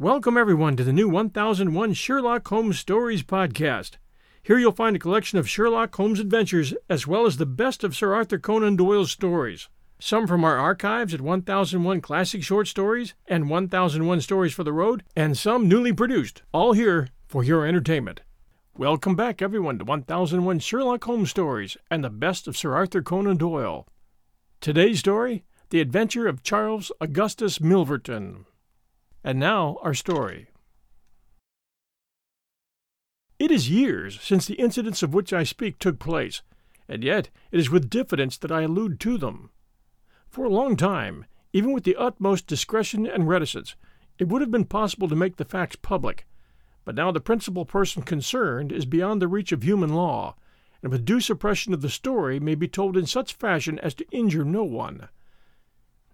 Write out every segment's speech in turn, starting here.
Welcome, everyone, to the new 1001 Sherlock Holmes Stories podcast. Here you'll find a collection of Sherlock Holmes adventures as well as the best of Sir Arthur Conan Doyle's stories. Some from our archives at 1001 Classic Short Stories and 1001 Stories for the Road, and some newly produced, all here for your entertainment. Welcome back, everyone, to 1001 Sherlock Holmes Stories and the best of Sir Arthur Conan Doyle. Today's story The Adventure of Charles Augustus Milverton. And now, our story. It is years since the incidents of which I speak took place, and yet it is with diffidence that I allude to them. For a long time, even with the utmost discretion and reticence, it would have been possible to make the facts public, but now the principal person concerned is beyond the reach of human law, and with due suppression of the story may be told in such fashion as to injure no one.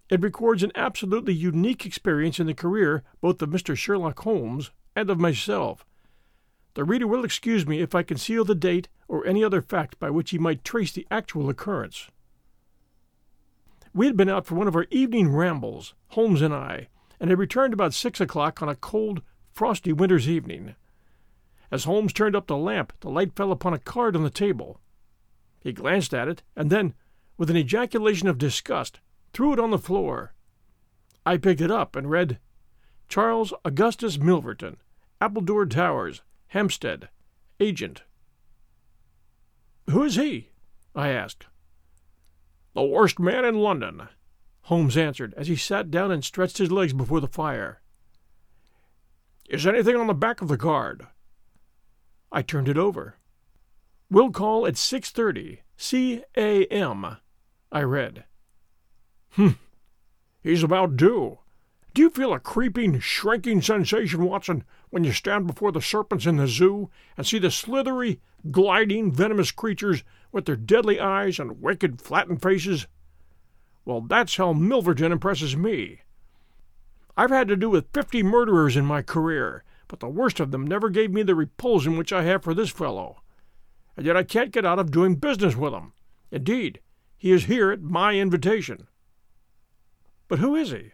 It records an absolutely unique experience in the career both of Mr. Sherlock Holmes and of myself. The reader will excuse me if I conceal the date or any other fact by which he might trace the actual occurrence. We had been out for one of our evening rambles, Holmes and I, and had returned about six o'clock on a cold, frosty winter's evening. As Holmes turned up the lamp, the light fell upon a card on the table. He glanced at it, and then, with an ejaculation of disgust, threw it on the floor. I picked it up and read Charles Augustus Milverton, Appledore Towers, Hampstead, Agent. Who is he? I asked. The worst man in London, Holmes answered as he sat down and stretched his legs before the fire. Is anything on the back of the card? I turned it over. Will call at 6:30 C.A.M. I read. Hm. He's about due. Do you feel a creeping, shrinking sensation, Watson, when you stand before the serpents in the zoo and see the slithery, gliding, venomous creatures with their deadly eyes and wicked, flattened faces? Well, that's how Milverton impresses me. I've had to do with fifty murderers in my career, but the worst of them never gave me the repulsion which I have for this fellow. And yet I can't get out of doing business with him. Indeed, he is here at my invitation. But who is he?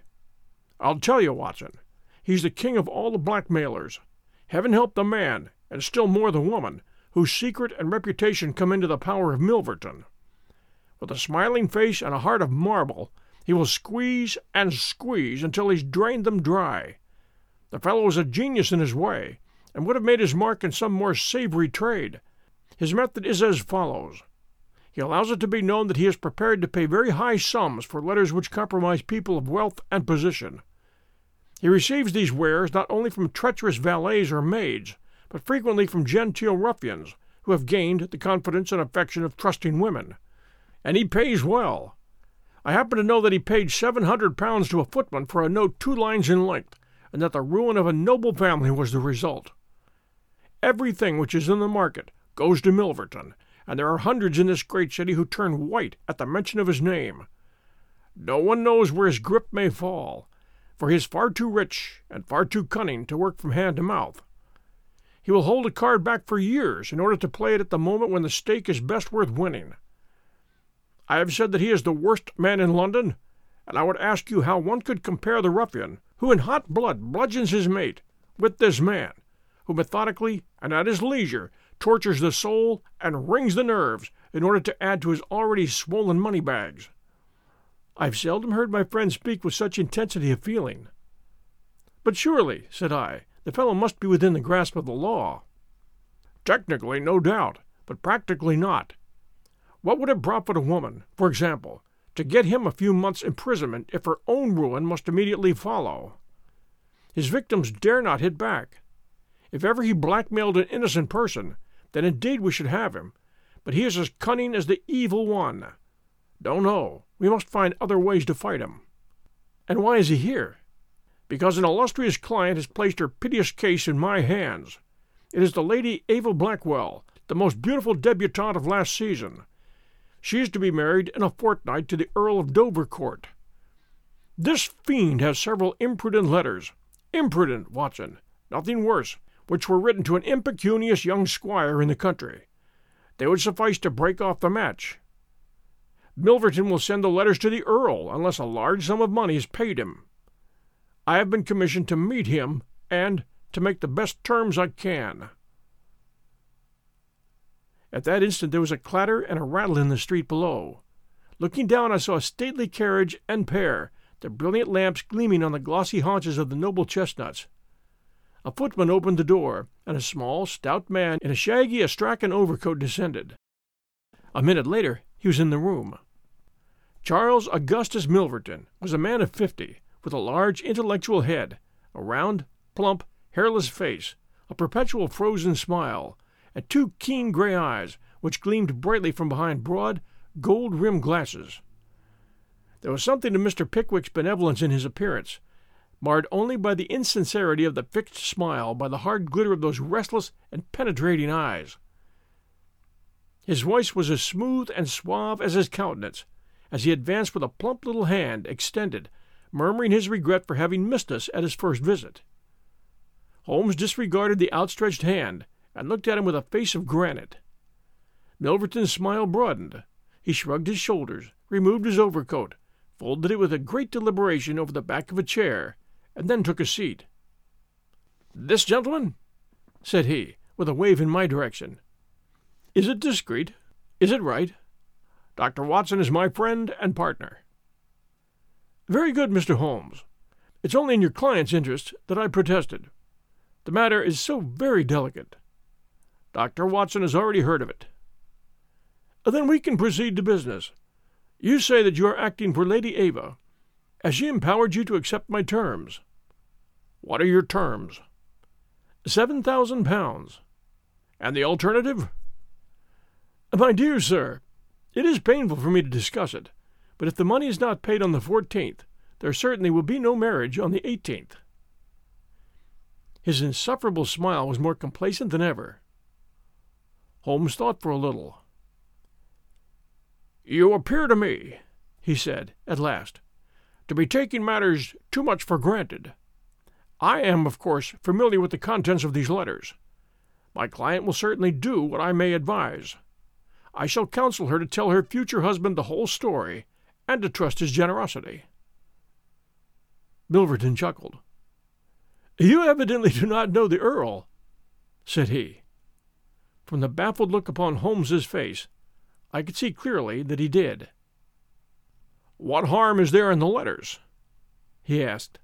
I'll tell you, Watson. He's the king of all the blackmailers. Heaven help the man, and still more the woman, whose secret and reputation come into the power of Milverton. With a smiling face and a heart of marble, he will squeeze and squeeze until he's drained them dry. The fellow is a genius in his way, and would have made his mark in some more savory trade. His method is as follows. He allows it to be known that he is prepared to pay very high sums for letters which compromise people of wealth and position. He receives these wares not only from treacherous valets or maids, but frequently from genteel ruffians who have gained the confidence and affection of trusting women. And he pays well. I happen to know that he paid seven hundred pounds to a footman for a note two lines in length, and that the ruin of a noble family was the result. Everything which is in the market goes to Milverton, and there are hundreds in this great city who turn white at the mention of his name. No one knows where his grip may fall, for he is far too rich and far too cunning to work from hand to mouth. He will hold a card back for years in order to play it at the moment when the stake is best worth winning. I have said that he is the worst man in London, and I would ask you how one could compare the ruffian, who in hot blood bludgeons his mate, with this man, who methodically and at his leisure tortures the soul and wrings the nerves in order to add to his already swollen money bags. I've seldom heard my friend speak with such intensity of feeling. But surely, said I, the fellow must be within the grasp of the law. Technically, no doubt, but practically not. What would it profit a woman, for example, to get him a few months' imprisonment if her own ruin must immediately follow? His victims dare not hit back. If ever he blackmailed an innocent person, then indeed we should have him, but he is as cunning as the evil one. Don't know. We must find other ways to fight him. And why is he here? Because an illustrious client has placed her piteous case in my hands. It is the Lady Eva Blackwell, the most beautiful debutante of last season. She is to be married in a fortnight to the Earl of Dovercourt. This fiend has several imprudent letters. Imprudent, Watson, nothing worse, which were written to an impecunious young squire in the country. They would suffice to break off the match. Milverton will send the letters to the Earl unless a large sum of money is paid him. I have been commissioned to meet him and to make the best terms I can. At that instant there was a clatter and a rattle in the street below. Looking down, I saw a stately carriage and pair, the brilliant lamps gleaming on the glossy haunches of the noble chestnuts. A footman opened the door, and a small, stout man in a shaggy astrakhan overcoat descended. A minute later he was in the room. Charles Augustus Milverton was a man of fifty, with a large intellectual head, a round, plump, hairless face, a perpetual frozen smile, and two keen gray eyes which gleamed brightly from behind broad, gold rimmed glasses. There was something of Mr. Pickwick's benevolence in his appearance, marred only by the insincerity of the fixed smile, by the hard glitter of those restless and penetrating eyes. His voice was as smooth and suave as his countenance, as he advanced with a plump little hand extended, murmuring his regret for having missed us at his first visit. Holmes disregarded the outstretched hand and looked at him with a face of granite. Milverton's smile broadened. He shrugged his shoulders, removed his overcoat, folded it with a great deliberation over the back of a chair, and then took a seat. This gentleman, said he, with a wave in my direction, is it discreet? Is it right? Dr. Watson is my friend and partner. Very good, Mr. Holmes. It's only in your client's interest that I protested. The matter is so very delicate. Dr. Watson has already heard of it. Then we can proceed to business. You say that you are acting for Lady Eva. Has she empowered you to accept my terms? What are your terms? Seven thousand pounds. And the alternative? My dear sir, it is painful for me to discuss it, but if the money is not paid on the 14th, there certainly will be no marriage on the 18th. His insufferable smile was more complacent than ever. Holmes thought for a little. You appear to me, he said, at last, to be taking matters too much for granted. I am, of course, familiar with the contents of these letters. My client will certainly do what I may advise. I shall counsel her to tell her future husband the whole story, and to trust his generosity. Milverton chuckled. You evidently do not know the Earl, said he. From the baffled look upon Holmes's face, I could see clearly that he did. What harm is there in the letters? he asked.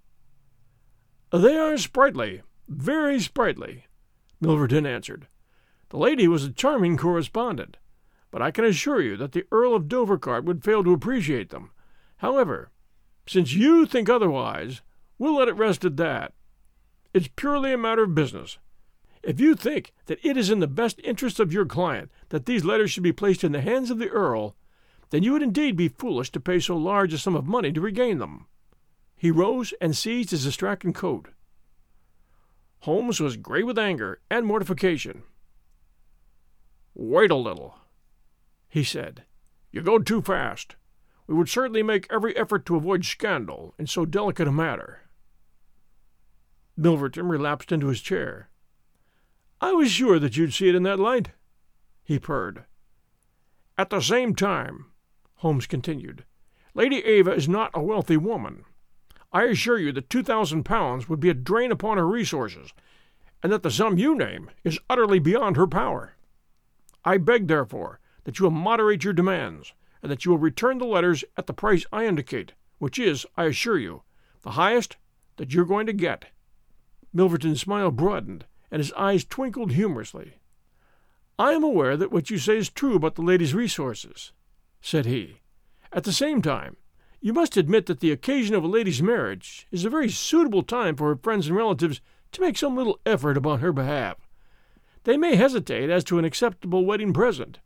They are sprightly, very sprightly, Milverton answered. The lady was a charming correspondent but I can assure you that the Earl of Dovercourt would fail to appreciate them. However, since you think otherwise, we'll let it rest at that. It's purely a matter of business. If you think that it is in the best interest of your client that these letters should be placed in the hands of the Earl, then you would indeed be foolish to pay so large a sum of money to regain them. He rose and seized his astrakhan coat. Holmes was gray with anger and mortification. Wait a little, he said. You go too fast. We would certainly make every effort to avoid scandal in so delicate a matter. Milverton relapsed into his chair. I was sure that you'd see it in that light, he purred. At the same time, Holmes continued, Lady Eva is not a wealthy woman. I assure you that two thousand pounds would be a drain upon her resources, and that the sum you name is utterly beyond her power. I beg, therefore, that you will moderate your demands, and that you will return the letters at the price I indicate, which is, I assure you, the highest that you're going to get. Milverton's smile broadened, and his eyes twinkled humorously. I am aware that what you say is true about the lady's resources, said he. At the same time, you must admit that the occasion of a lady's marriage is a very suitable time for her friends and relatives to make some little effort upon her behalf. They may hesitate as to an acceptable wedding present.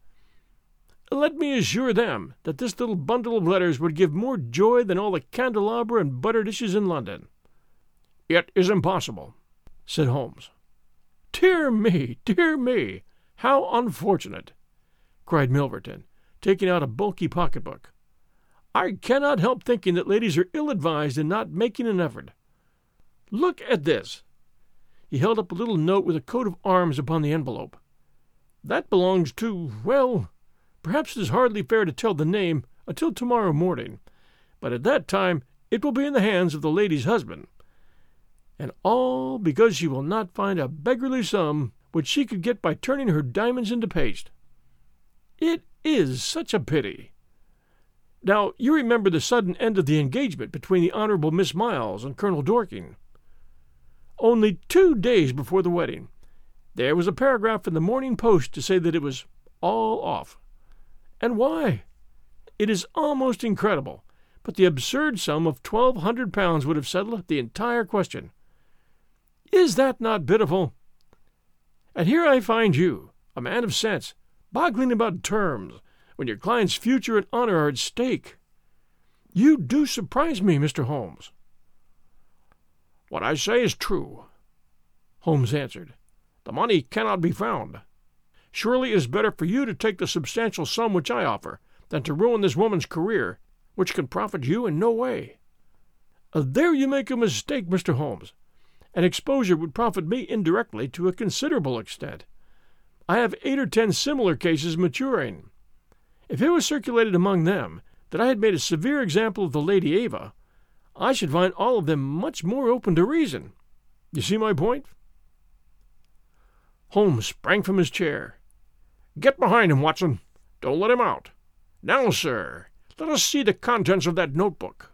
Let me assure them that this little bundle of letters would give more joy than all the candelabra and butter dishes in London. It is impossible, said Holmes. Dear me, dear me, how unfortunate! cried Milverton, taking out a bulky pocketbook. I cannot help thinking that ladies are ill advised in not making an effort. Look at this. He held up a little note with a coat of arms upon the envelope. That belongs to, well, perhaps it is hardly fair to tell the name until tomorrow morning, but at that time it will be in the hands of the lady's husband. And all because she will not find a beggarly sum which she could get by turning her diamonds into paste. It is such a pity. Now, you remember the sudden end of the engagement between the Honorable Miss Miles and Colonel Dorking. Only two days before the wedding, there was a paragraph in the Morning Post to say that it was all off. And why? It is almost incredible, but the absurd sum of twelve hundred pounds would have settled the entire question. Is that not pitiful? And here I find you, a man of sense, boggling about terms, when your client's future and honor are at stake. You do surprise me, Mr. Holmes. What I say is true, Holmes answered. The money cannot be found. Surely it is better for you to take the substantial sum which I offer than to ruin this woman's career, which can profit you in no way. Uh, there you make a mistake, Mr. Holmes. An exposure would profit me indirectly to a considerable extent. I have eight or ten similar cases maturing. If it was circulated among them that I had made a severe example of the Lady Eva, I should find all of them much more open to reason. You see my point? Holmes sprang from his chair. Get behind him, Watson. Don't let him out. Now, sir, let us see the contents of that notebook.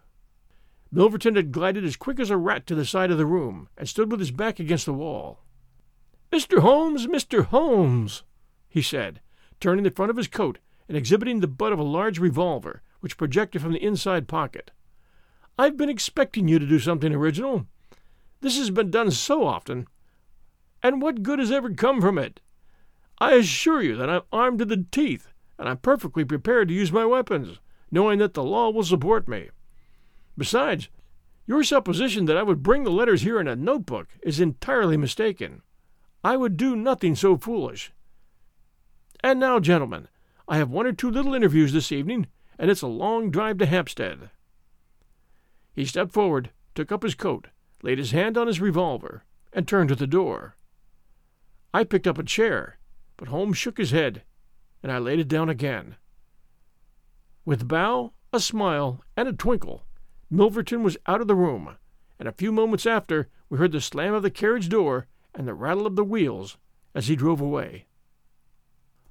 Milverton had glided as quick as a rat to the side of the room, and stood with his back against the wall. Mr. Holmes, Mr. Holmes, he said, turning the front of his coat and exhibiting the butt of a large revolver, which projected from the inside pocket. I've been expecting you to do something original. This has been done so often. And what good has ever come from it? I assure you that I'm armed to the teeth, and I'm perfectly prepared to use my weapons, knowing that the law will support me. Besides, your supposition that I would bring the letters here in a notebook is entirely mistaken. I would do nothing so foolish. And now, gentlemen, I have one or two little interviews this evening, and it's a long drive to Hampstead. He stepped forward, took up his coat, laid his hand on his revolver, and turned to the door. I picked up a chair, but Holmes shook his head, and I laid it down again. With bow, a smile, and a twinkle, Milverton was out of the room, and a few moments after we heard the slam of the carriage door and the rattle of the wheels as he drove away.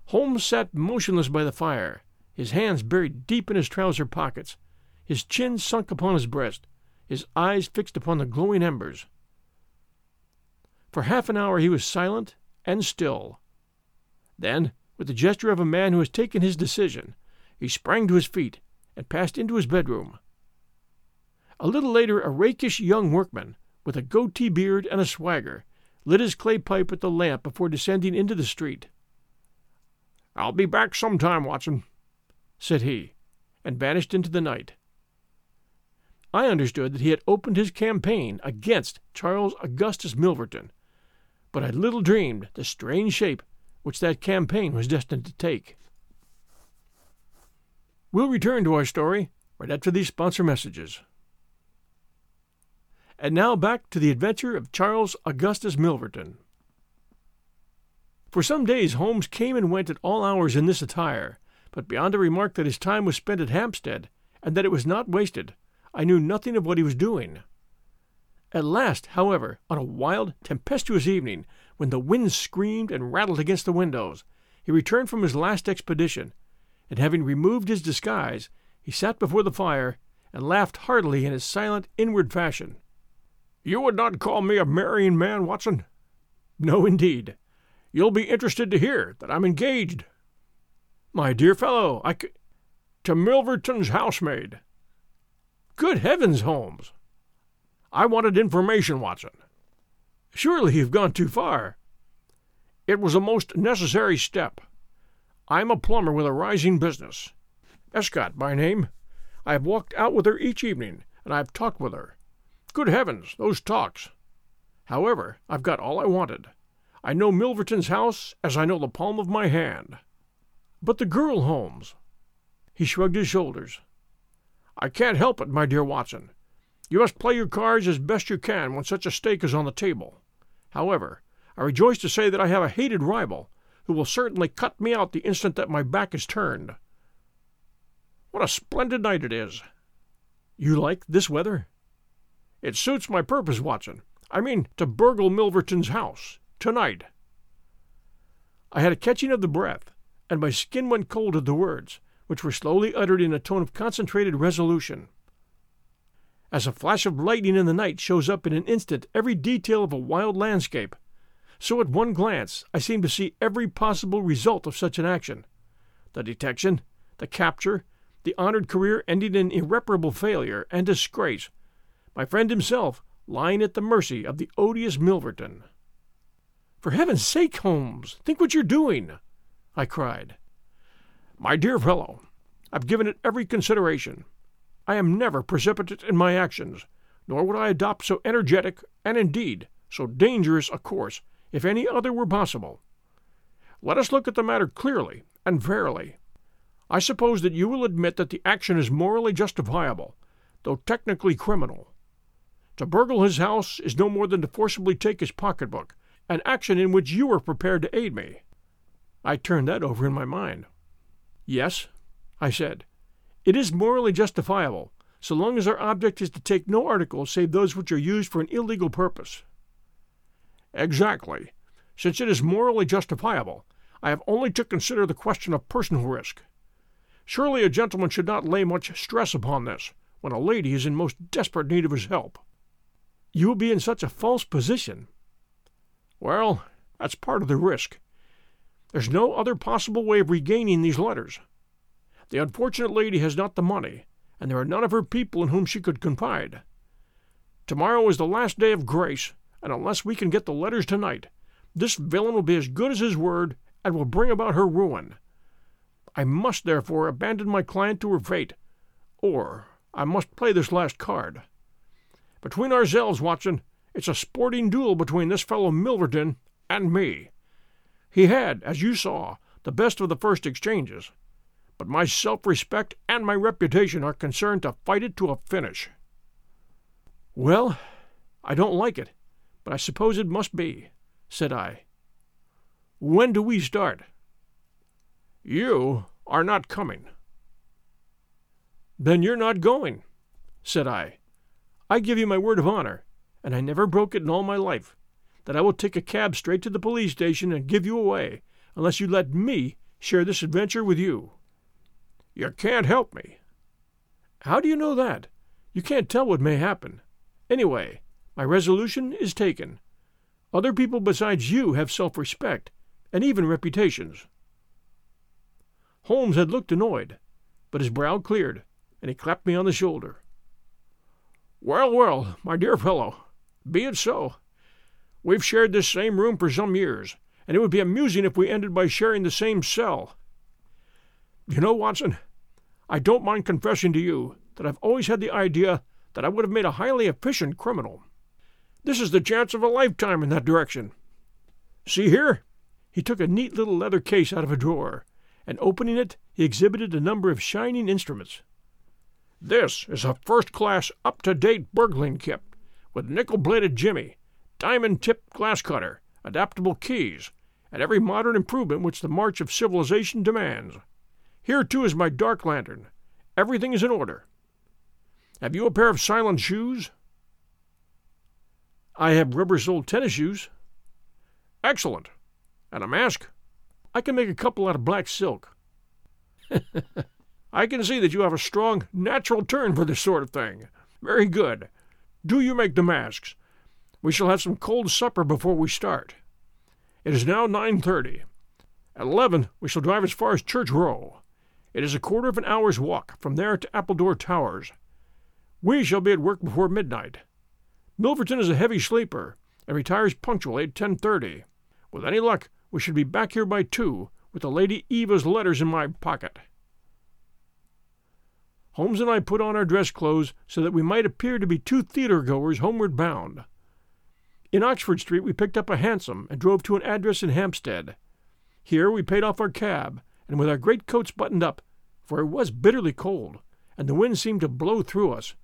Holmes sat motionless by the fire, his hands buried deep in his trouser pockets, his chin sunk upon his breast, his eyes fixed upon the glowing embers. For half an hour he was silent and still. Then, with the gesture of a man who has taken his decision, he sprang to his feet and passed into his bedroom. A little later, a rakish young workman, with a goatee beard and a swagger, lit his clay pipe at the lamp before descending into the street. I'll be back some time, Watson, said he, and vanished into the night. I understood that he had opened his campaign against Charles Augustus Milverton, but I little dreamed the strange shape which that campaign was destined to take. We'll return to our story right after these sponsor messages. And now back to the adventure of Charles Augustus Milverton. For some days Holmes came and went at all hours in this attire, but beyond a remark that his time was spent at Hampstead, and that it was not wasted, I knew nothing of what he was doing. At last, however, on a wild, tempestuous evening, when the wind screamed and rattled against the windows, he returned from his last expedition, and having removed his disguise, he sat before the fire and laughed heartily in his silent, inward fashion. You would not call me a marrying man, Watson? No, indeed. You'll be interested to hear that I'm engaged. My dear fellow, I c- to Milverton's housemaid. Good heavens, Holmes! I wanted information, Watson. Surely you've gone too far. It was a most necessary step. I am a plumber with a rising business. Escott by name. I have walked out with her each evening, and I have talked with her. Good heavens, those talks! However, I've got all I wanted. I know Milverton's house as I know the palm of my hand. But the girl, Holmes. He shrugged his shoulders. I can't help it, my dear Watson. You must play your cards as best you can when such a stake is on the table. However, I rejoice to say that I have a hated rival who will certainly cut me out the instant that my back is turned. What a splendid night it is! You like this weather? It suits my purpose, Watson. I mean to burgle Milverton's house tonight. I had a catching of the breath, and my skin went cold at the words, which were slowly uttered in a tone of concentrated resolution. As a flash of lightning in the night shows up in an instant every detail of a wild landscape, so at one glance I seemed to see every possible result of such an action the detection, the capture, the honored career ending in irreparable failure and disgrace, my friend himself lying at the mercy of the odious Milverton. For heaven's sake, Holmes, think what you're doing! I cried. My dear fellow, I've given it every consideration. I am never precipitate in my actions, nor would I adopt so energetic and indeed so dangerous a course if any other were possible. Let us look at the matter clearly and fairly. I suppose that you will admit that the action is morally justifiable, though technically criminal. To burgle his house is no more than to forcibly take his pocketbook, an action in which you were prepared to aid me. I turned that over in my mind. Yes, I said, it is morally justifiable, so long as our object is to take no articles save those which are used for an illegal purpose. Exactly. Since it is morally justifiable, I have only to consider the question of personal risk. Surely a gentleman should not lay much stress upon this, when a lady is in most desperate need of his help. You will be in such a false position. Well, that's part of the risk. There's no other possible way of regaining these letters. The unfortunate lady has not the money, and there are none of her people in whom she could confide. Tomorrow is the last day of grace, and unless we can get the letters tonight, this villain will be as good as his word and will bring about her ruin. I must therefore abandon my client to her fate, or I must play this last card. Between ourselves, Watson, it's a sporting duel between this fellow Milverton and me. He had, as you saw, the best of the first exchanges, but my self respect and my reputation are concerned to fight it to a finish. Well, I don't like it, but I suppose it must be, said I. When do we start? You are not coming. Then you're not going, said I. I give you my word of honor, and I never broke it in all my life, that I will take a cab straight to the police station and give you away, unless you let me share this adventure with you. You can't help me. How do you know that? You can't tell what may happen. Anyway, my resolution is taken. Other people besides you have self respect, and even reputations. Holmes had looked annoyed, but his brow cleared, and he clapped me on the shoulder. Well, well, my dear fellow, be it so. We've shared this same room for some years, and it would be amusing if we ended by sharing the same cell. You know, Watson, I don't mind confessing to you that I've always had the idea that I would have made a highly efficient criminal. This is the chance of a lifetime in that direction. See here? He took a neat little leather case out of a drawer, and opening it, he exhibited a number of shining instruments. This is a first class, up to date burgling kit, with nickel bladed jimmy, diamond tipped glass cutter, adaptable keys, and every modern improvement which the march of civilization demands. Here, too, is my dark lantern. Everything is in order. Have you a pair of silent shoes? I have rubber soled tennis shoes. Excellent. And a mask? I can make a couple out of black silk. I can see that you have a strong, natural turn for this sort of thing. Very good. Do you make the masks? We shall have some cold supper before we start. It is now nine thirty. At eleven we shall drive as far as Church Row. It is a quarter of an hour's walk from there to Appledore Towers. We shall be at work before midnight. Milverton is a heavy sleeper and retires punctually at ten thirty. With any luck, we should be back here by two, with the Lady Eva's letters in my pocket. Holmes and I put on our dress clothes so that we might appear to be two theatre goers homeward bound. In Oxford Street we picked up a hansom and drove to an address in Hampstead. Here we paid off our cab, and with our great coats buttoned up, for it was bitterly cold, and the wind seemed to blow through us,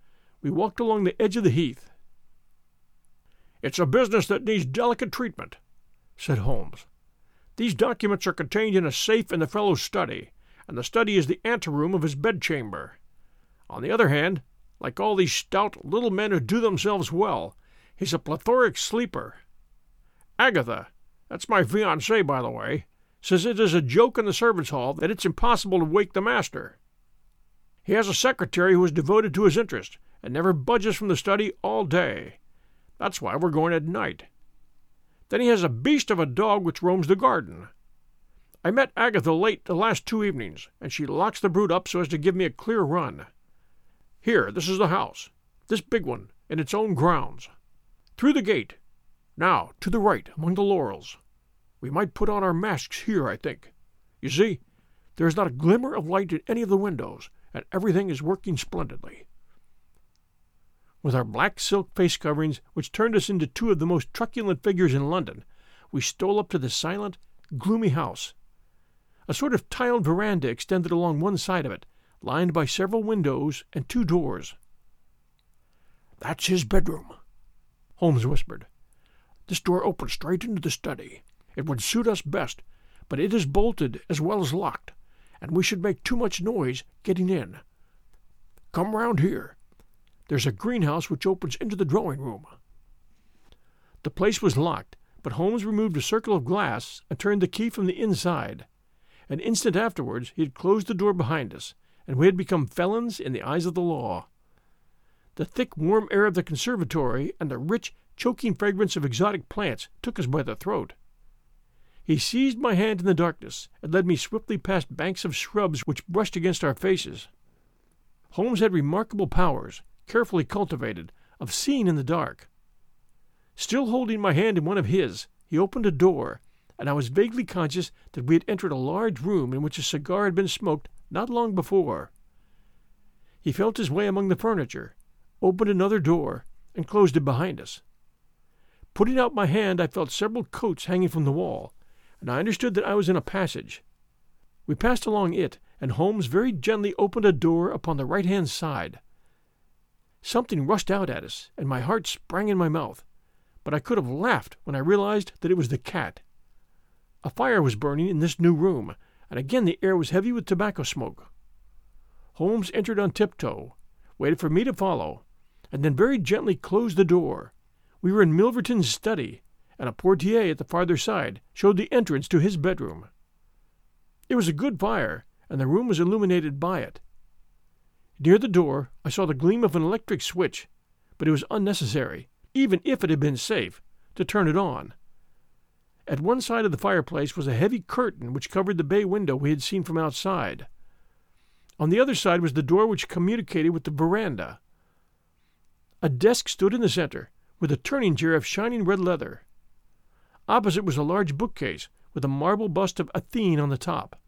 we walked along the edge of the heath. It's a business that needs delicate treatment, said Holmes. These documents are contained in a safe in the fellow's study, and the study is the anteroom of his bedchamber. On the other hand, like all these stout little men who do themselves well, he's a plethoric sleeper. Agatha, that's my fiancée, by the way, says it is a joke in the servants' hall that it's impossible to wake the master. He has a secretary who is devoted to his interest and never budges from the study all day. That's why we're going at night. Then he has a beast of a dog which roams the garden. I met Agatha late the last two evenings, and she locks the brute up so as to give me a clear run. Here, this is the house, this big one, in its own grounds. Through the gate. Now, to the right, among the laurels. We might put on our masks here, I think. You see, there is not a glimmer of light in any of the windows, and everything is working splendidly. With our black silk face coverings, which turned us into two of the most truculent figures in London, we stole up to the silent, gloomy house. A sort of tiled veranda extended along one side of it, lined by several windows and two doors. That's his bedroom, Holmes whispered. This door opens straight into the study. It would suit us best, but it is bolted as well as locked, and we should make too much noise getting in. Come round here. There's a greenhouse which opens into the drawing room. The place was locked, but Holmes removed a circle of glass and turned the key from the inside. An instant afterwards he had closed the door behind us, and we had become felons in the eyes of the law. The thick, warm air of the conservatory and the rich, choking fragrance of exotic plants took us by the throat. He seized my hand in the darkness and led me swiftly past banks of shrubs which brushed against our faces. Holmes had remarkable powers, carefully cultivated, of seeing in the dark. Still holding my hand in one of his, he opened a door, and I was vaguely conscious that we had entered a large room in which a cigar had been smoked not long before. He felt his way among the furniture, opened another door, and closed it behind us. Putting out my hand, I felt several coats hanging from the wall, and I understood that I was in a passage. We passed along it, and Holmes very gently opened a door upon the right hand side. Something rushed out at us, and my heart sprang in my mouth, but I could have laughed when I realized that it was the cat. A fire was burning in this new room, and again the air was heavy with tobacco smoke. Holmes entered on tiptoe, waited for me to follow, and then very gently closed the door. We were in Milverton's study, and a portiere at the farther side showed the entrance to his bedroom. It was a good fire, and the room was illuminated by it. Near the door I saw the gleam of an electric switch, but it was unnecessary, even if it had been safe, to turn it on. At one side of the fireplace was a heavy curtain which covered the bay window we had seen from outside. On the other side was the door which communicated with the veranda. A desk stood in the center, with a turning chair of shining red leather. Opposite was a large bookcase, with a marble bust of Athene on the top.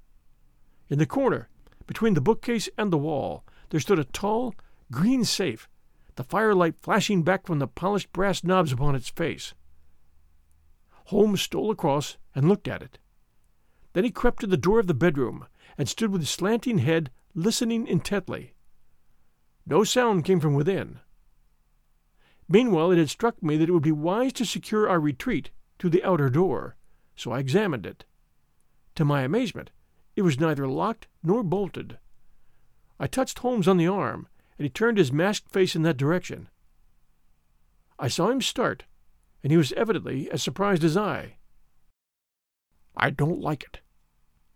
In the corner, between the bookcase and the wall, there stood a tall, green safe, the firelight flashing back from the polished brass knobs upon its face. Holmes stole across and looked at it. Then he crept to the door of the bedroom and stood with slanting head listening intently. No sound came from within. Meanwhile, it had struck me that it would be wise to secure our retreat to the outer door, so I examined it. To my amazement, it was neither locked nor bolted. I touched Holmes on the arm, and he turned his masked face in that direction. I saw him start, and he was evidently as surprised as I. I don't like it,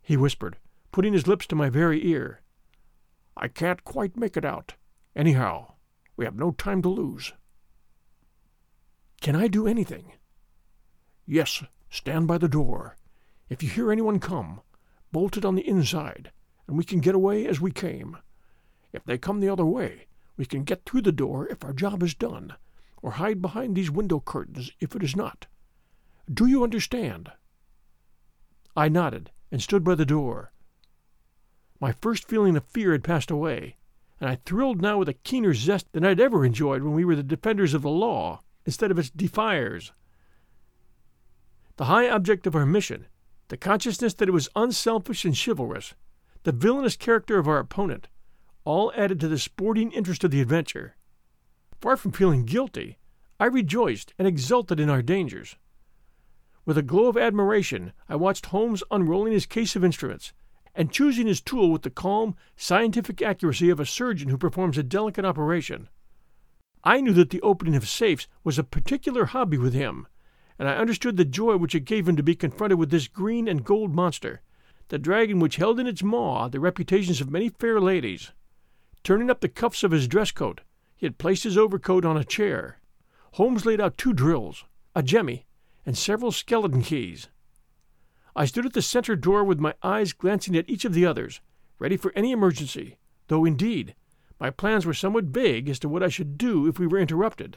he whispered, putting his lips to my very ear. I can't quite make it out. Anyhow, we have no time to lose. Can I do anything? Yes, stand by the door. If you hear anyone come, bolt it on the inside, and we can get away as we came. If they come the other way, we can get through the door if our job is done, or hide behind these window curtains if it is not. Do you understand? I nodded and stood by the door. My first feeling of fear had passed away, and I thrilled now with a keener zest than I had ever enjoyed when we were the defenders of the law instead of its defiers. The high object of our mission, the consciousness that it was unselfish and chivalrous, the villainous character of our opponent, all added to the sporting interest of the adventure. Far from feeling guilty, I rejoiced and exulted in our dangers. With a glow of admiration, I watched Holmes unrolling his case of instruments and choosing his tool with the calm, scientific accuracy of a surgeon who performs a delicate operation. I knew that the opening of safes was a particular hobby with him, and I understood the joy which it gave him to be confronted with this green and gold monster, the dragon which held in its maw the reputations of many fair ladies. Turning up the cuffs of his dress coat, he had placed his overcoat on a chair. Holmes laid out two drills, a jemmy, and several skeleton keys. I stood at the center door with my eyes glancing at each of the others, ready for any emergency, though, indeed, my plans were somewhat vague as to what I should do if we were interrupted.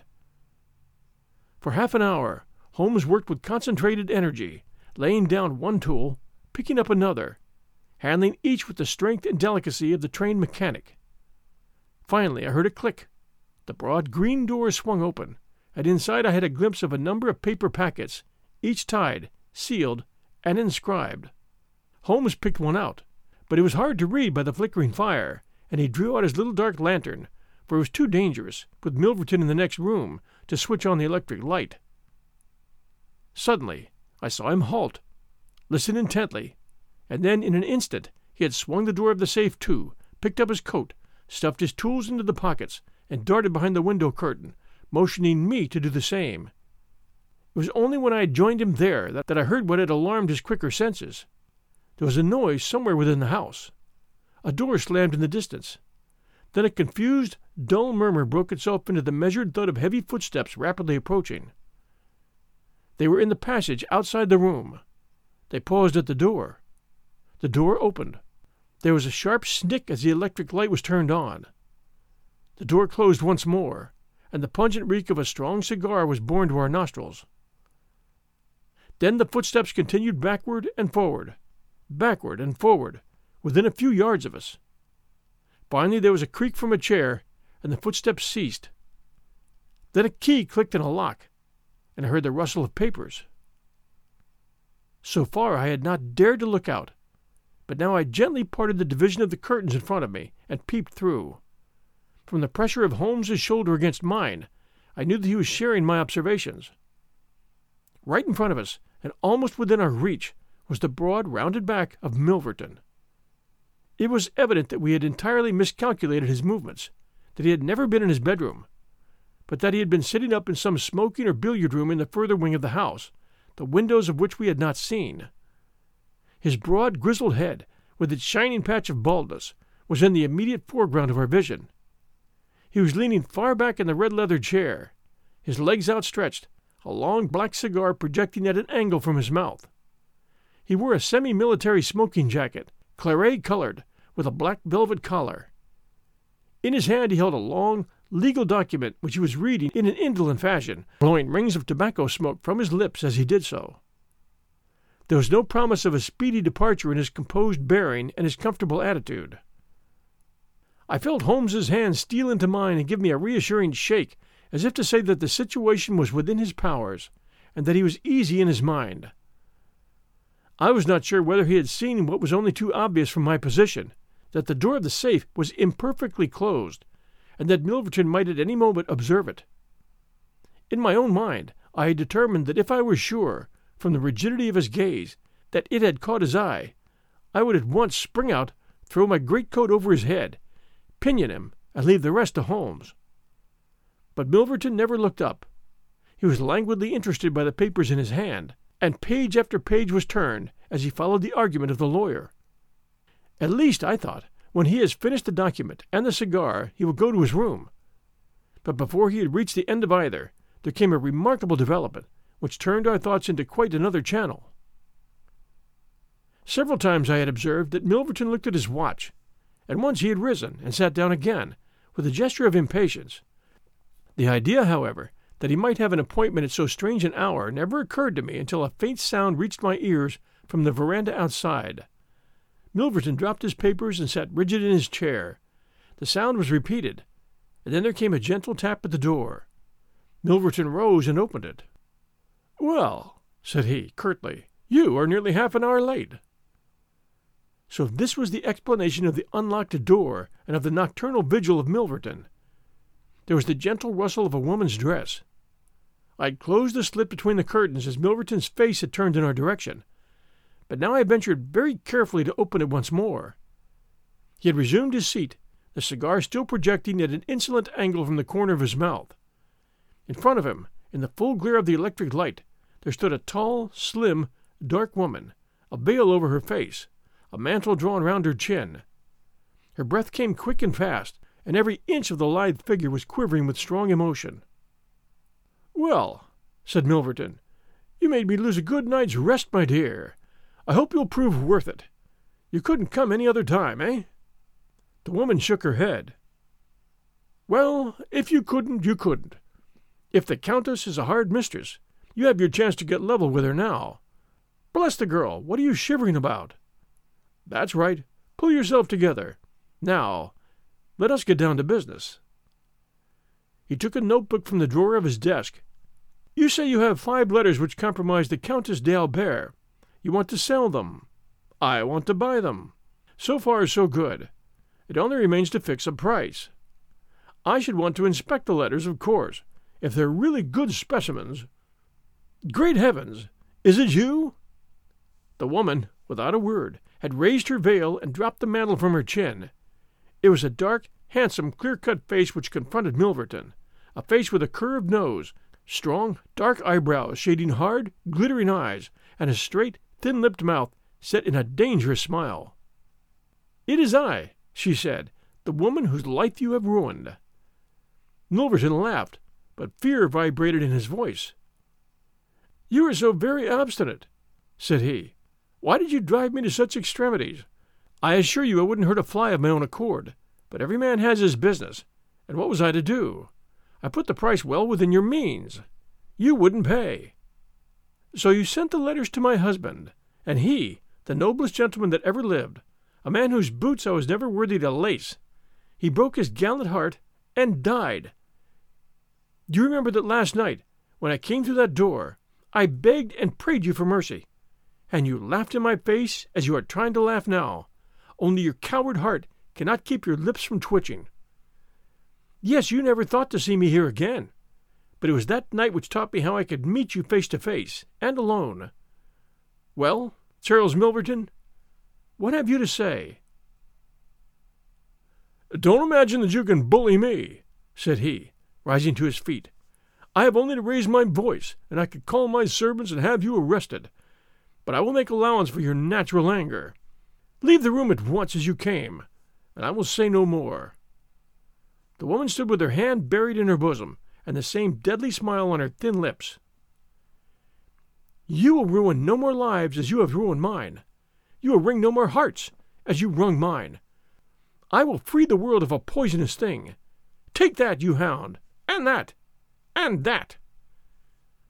For half an hour, Holmes worked with concentrated energy, laying down one tool, picking up another, handling each with the strength and delicacy of the trained mechanic. Finally, I heard a click. The broad green door swung open, and inside I had a glimpse of a number of paper packets, each tied, sealed, and inscribed. Holmes picked one out, but it was hard to read by the flickering fire, and he drew out his little dark lantern, for it was too dangerous, with Milverton in the next room, to switch on the electric light. Suddenly, I saw him halt, listen intently, and then in an instant he had swung the door of the safe to, picked up his coat, stuffed his tools into the pockets, and darted behind the window curtain, motioning me to do the same. It was only when I had joined him there that, that I heard what had alarmed his quicker senses. There was a noise somewhere within the house. A door slammed in the distance. Then a confused, dull murmur broke itself into the measured thud of heavy footsteps rapidly approaching. They were in the passage outside the room. They paused at the door. The door opened. There was a sharp snick as the electric light was turned on. The door closed once more, and the pungent reek of a strong cigar was borne to our nostrils. Then the footsteps continued backward and forward, backward and forward, within a few yards of us. Finally, there was a creak from a chair, and the footsteps ceased. Then a key clicked in a lock, and I heard the rustle of papers. So far I had not dared to look out, but now I gently parted the division of the curtains in front of me and peeped through. From the pressure of Holmes's shoulder against mine, I knew that he was sharing my observations. Right in front of us, and almost within our reach was the broad, rounded back of Milverton. It was evident that we had entirely miscalculated his movements, that he had never been in his bedroom, but that he had been sitting up in some smoking or billiard room in the further wing of the house, the windows of which we had not seen. His broad, grizzled head, with its shining patch of baldness, was in the immediate foreground of our vision. He was leaning far back in the red leather chair, his legs outstretched, a long black cigar projecting at an angle from his mouth. He wore a semi military smoking jacket, claret colored, with a black velvet collar. In his hand he held a long, legal document which he was reading in an indolent fashion, blowing rings of tobacco smoke from his lips as he did so. There was no promise of a speedy departure in his composed bearing and his comfortable attitude. I felt Holmes's hand steal into mine and give me a reassuring shake as if to say that the situation was within his powers, and that he was easy in his mind. I was not sure whether he had seen what was only too obvious from my position that the door of the safe was imperfectly closed, and that Milverton might at any moment observe it. In my own mind, I had determined that if I were sure, from the rigidity of his gaze, that it had caught his eye, I would at once spring out, throw my greatcoat over his head, pinion him, and leave the rest to Holmes. But Milverton never looked up. He was languidly interested by the papers in his hand, and page after page was turned as he followed the argument of the lawyer. At least, I thought, when he has finished the document and the cigar, he will go to his room. But before he had reached the end of either, there came a remarkable development which turned our thoughts into quite another channel. Several times I had observed that Milverton looked at his watch, and once he had risen and sat down again with a gesture of impatience. The idea, however, that he might have an appointment at so strange an hour never occurred to me until a faint sound reached my ears from the veranda outside. Milverton dropped his papers and sat rigid in his chair. The sound was repeated, and then there came a gentle tap at the door. Milverton rose and opened it. Well, said he, curtly, you are nearly half an hour late. So this was the explanation of the unlocked door and of the nocturnal vigil of Milverton. There was the gentle rustle of a woman's dress. I had closed the slit between the curtains as Milverton's face had turned in our direction, but now I ventured very carefully to open it once more. He had resumed his seat, the cigar still projecting at an insolent angle from the corner of his mouth. In front of him, in the full glare of the electric light, there stood a tall, slim, dark woman, a veil over her face, a mantle drawn round her chin. Her breath came quick and fast, and every inch of the lithe figure was quivering with strong emotion. Well, said Milverton, you made me lose a good night's rest, my dear. I hope you'll prove worth it. You couldn't come any other time, eh? The woman shook her head. Well, if you couldn't, you couldn't. If the Countess is a hard mistress, you have your chance to get level with her now. Bless the girl, what are you shivering about? That's right. Pull yourself together. Now, let us get down to business. He took a notebook from the drawer of his desk. You say you have five letters which compromise the Countess d'Albert. You want to sell them. I want to buy them. So far, so good. It only remains to fix a price. I should want to inspect the letters, of course. If they're really good specimens. Great heavens! Is it you? The woman, without a word, had raised her veil and dropped the mantle from her chin. It was a dark, handsome, clear cut face which confronted Milverton, a face with a curved nose, strong, dark eyebrows shading hard, glittering eyes, and a straight, thin lipped mouth set in a dangerous smile. It is I, she said, the woman whose life you have ruined. Milverton laughed, but fear vibrated in his voice. You are so very obstinate, said he. Why did you drive me to such extremities? I assure you I wouldn't hurt a fly of my own accord, but every man has his business, and what was I to do? I put the price well within your means. You wouldn't pay. So you sent the letters to my husband, and he, the noblest gentleman that ever lived, a man whose boots I was never worthy to lace, he broke his gallant heart and died. Do you remember that last night, when I came through that door, I begged and prayed you for mercy, and you laughed in my face as you are trying to laugh now, only your coward heart cannot keep your lips from twitching. Yes, you never thought to see me here again but it was that night which taught me how I could meet you face to face, and alone. Well, Charles Milverton, what have you to say? Don't imagine that you can bully me, said he, rising to his feet. I have only to raise my voice, and I could call my servants and have you arrested. But I will make allowance for your natural anger. Leave the room at once as you came, and I will say no more. The woman stood with her hand buried in her bosom, and the same deadly smile on her thin lips. You will ruin no more lives as you have ruined mine. You will wring no more hearts as you wrung mine. I will free the world of a poisonous thing. Take that, you hound, and that, and that.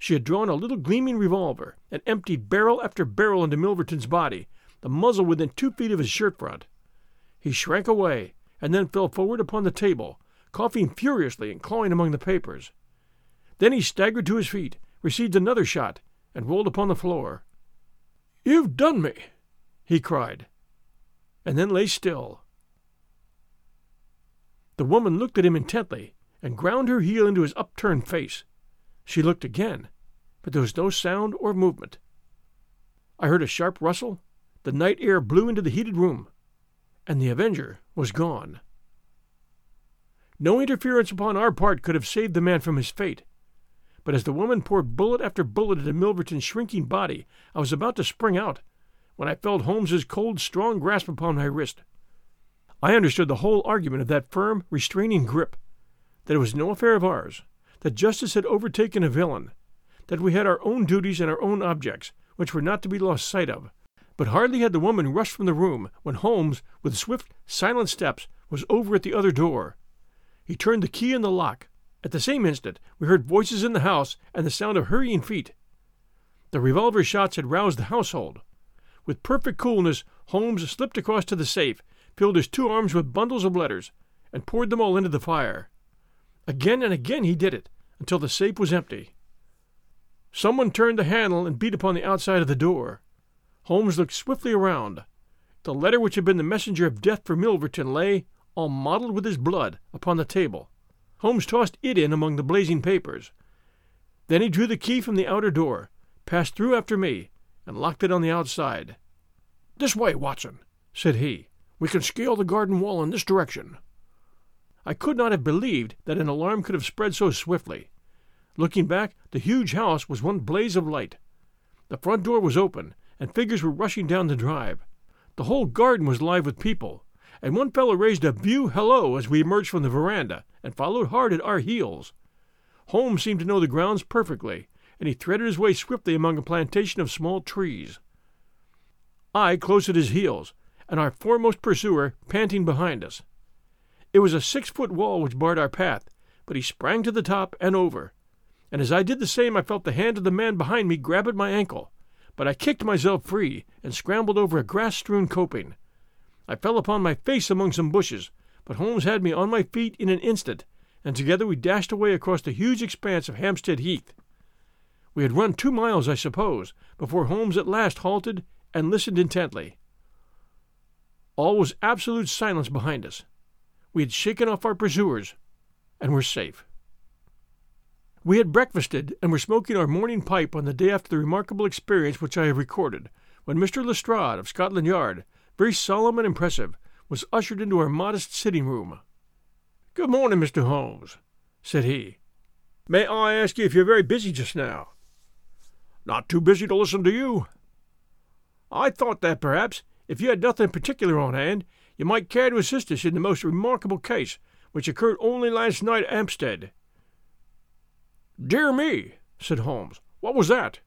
She had drawn a little gleaming revolver and emptied barrel after barrel into Milverton's body, the muzzle within two feet of his shirt front. He shrank away and then fell forward upon the table, coughing furiously and clawing among the papers. Then he staggered to his feet, received another shot, and rolled upon the floor. You've done me, he cried, and then lay still. The woman looked at him intently and ground her heel into his upturned face. She looked again, but there was no sound or movement. I heard a sharp rustle, the night air blew into the heated room, and the Avenger was gone. No interference upon our part could have saved the man from his fate. but as the woman poured bullet after bullet into Milverton's shrinking body, I was about to spring out, when I felt Holmes's cold, strong grasp upon my wrist. I understood the whole argument of that firm, restraining grip, that it was no affair of ours, that justice had overtaken a villain, that we had our own duties and our own objects, which were not to be lost sight of. But hardly had the woman rushed from the room when Holmes, with swift, silent steps, was over at the other door. He turned the key in the lock. At the same instant, we heard voices in the house and the sound of hurrying feet. The revolver shots had roused the household. With perfect coolness, Holmes slipped across to the safe, filled his two arms with bundles of letters, and poured them all into the fire. Again and again he did it, until the safe was empty. Someone turned the handle and beat upon the outside of the door. Holmes looked swiftly around. The letter which had been the messenger of death for Milverton lay, all mottled with his blood, upon the table. Holmes tossed it in among the blazing papers. Then he drew the key from the outer door, passed through after me, and locked it on the outside. This way, Watson, said he. We can scale the garden wall in this direction. I could not have believed that an alarm could have spread so swiftly. Looking back, the huge house was one blaze of light. The front door was open, and figures were rushing down the drive. The whole garden was alive with people, and one fellow raised a view hello as we emerged from the veranda and followed hard at our heels. Holmes seemed to know the grounds perfectly, and he threaded his way swiftly among a plantation of small trees. I close at his heels, and our foremost pursuer panting behind us. It was a six foot wall which barred our path, but he sprang to the top and over, and as I did the same I felt the hand of the man behind me grab at my ankle, but I kicked myself free and scrambled over a grass strewn coping. I fell upon my face among some bushes, but Holmes had me on my feet in an instant, and together we dashed away across the huge expanse of Hampstead Heath. We had run two miles, I suppose, before Holmes at last halted and listened intently. All was absolute silence behind us. We had shaken off our pursuers and were safe. We had breakfasted and were smoking our morning pipe on the day after the remarkable experience which I have recorded, when Mr. Lestrade of Scotland Yard, very solemn and impressive, was ushered into our modest sitting room. Good morning, Mr. Holmes, said he. May I ask you if you're very busy just now? Not too busy to listen to you. I thought that perhaps, if you had nothing particular on hand, you might care to assist us in the most remarkable case which occurred only last night at Hampstead. Dear me, said Holmes, what was that?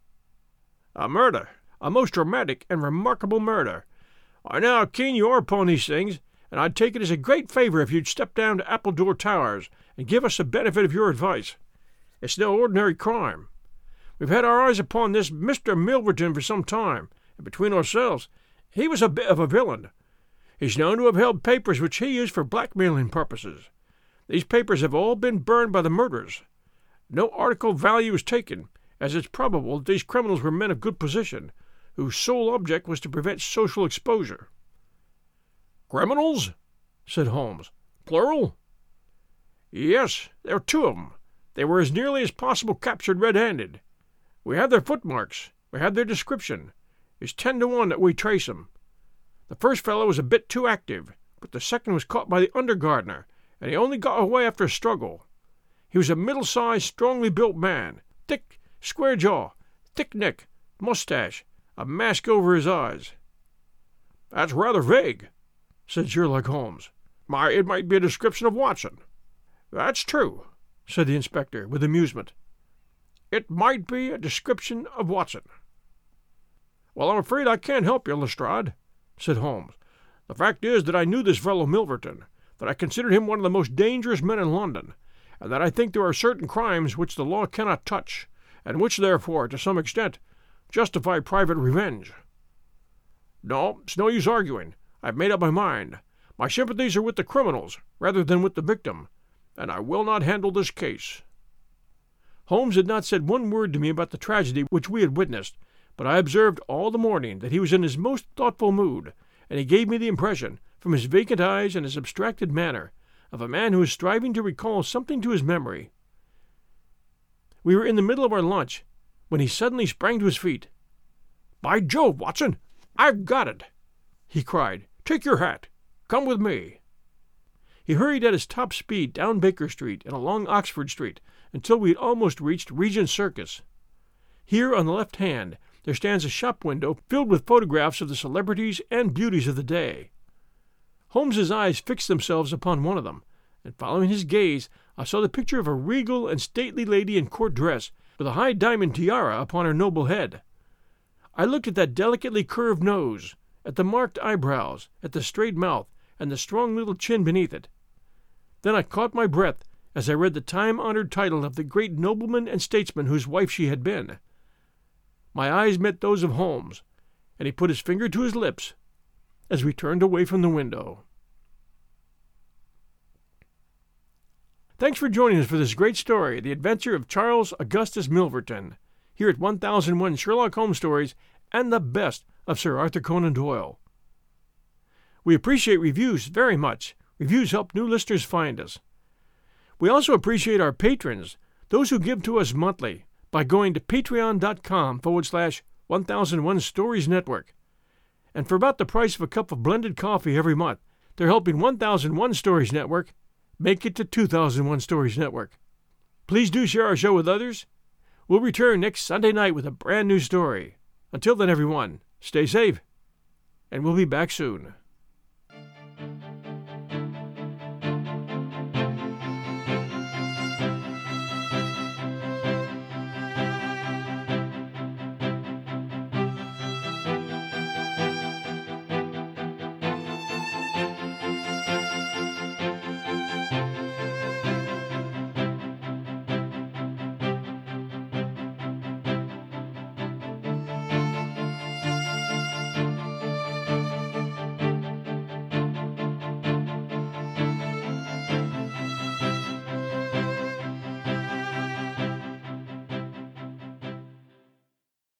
A murder, a most dramatic and remarkable murder. I know how keen you are upon these things, and I'd take it as a great favor if you'd step down to Appledore Towers and give us the benefit of your advice. It's no ordinary crime. We've had our eyes upon this Mr. Milverton for some time, and between ourselves, he was a bit of a villain. He's known to have held papers which he used for blackmailing purposes. These papers have all been burned by the murderers. No article of value is taken, as it's probable that these criminals were men of good position, whose sole object was to prevent social exposure. Criminals? said Holmes. Plural? Yes, there were two of 'em. They were as nearly as possible captured red handed. We have their footmarks, we have their description. It's ten to one that we trace 'em. The first fellow was a bit too active, but the second was caught by the under gardener, and he only got away after a struggle. He was a middle sized, strongly built man, thick, square jaw, thick neck, mustache, a mask over his eyes. That's rather vague, said Sherlock Holmes. My, it might be a description of Watson. That's true, said the inspector, with amusement. It might be a description of Watson. Well, I'm afraid I can't help you, Lestrade, said Holmes. The fact is that I knew this fellow Milverton, that I considered him one of the most dangerous men in London, and that I think there are certain crimes which the law cannot touch, and which, therefore, to some extent, justify private revenge. No, it's no use arguing. I've made up my mind. My sympathies are with the criminals rather than with the victim, and I will not handle this case. Holmes had not said one word to me about the tragedy which we had witnessed, but I observed all the morning that he was in his most thoughtful mood, and he gave me the impression, from his vacant eyes and his abstracted manner, of a man who is striving to recall something to his memory. We were in the middle of our lunch when he suddenly sprang to his feet. By Jove, Watson, I've got it! he cried. Take your hat. Come with me. He hurried at his top speed down Baker Street and along Oxford Street until we had almost reached Regent Circus. Here on the left hand there stands a shop window filled with photographs of the celebrities and beauties of the day. Holmes's eyes fixed themselves upon one of them, and following his gaze, I saw the picture of a regal and stately lady in court dress, with a high diamond tiara upon her noble head. I looked at that delicately curved nose, at the marked eyebrows, at the straight mouth, and the strong little chin beneath it. Then I caught my breath as I read the time honored title of the great nobleman and statesman whose wife she had been. My eyes met those of Holmes, and he put his finger to his lips as we turned away from the window. Thanks for joining us for this great story, The Adventure of Charles Augustus Milverton, here at 1001 Sherlock Holmes Stories and the best of Sir Arthur Conan Doyle. We appreciate reviews very much. Reviews help new listeners find us. We also appreciate our patrons, those who give to us monthly, by going to patreon.com forward slash 1001 Stories Network. And for about the price of a cup of blended coffee every month, they're helping 1001 Stories Network Make it to 2001 Stories Network. Please do share our show with others. We'll return next Sunday night with a brand new story. Until then, everyone, stay safe, and we'll be back soon.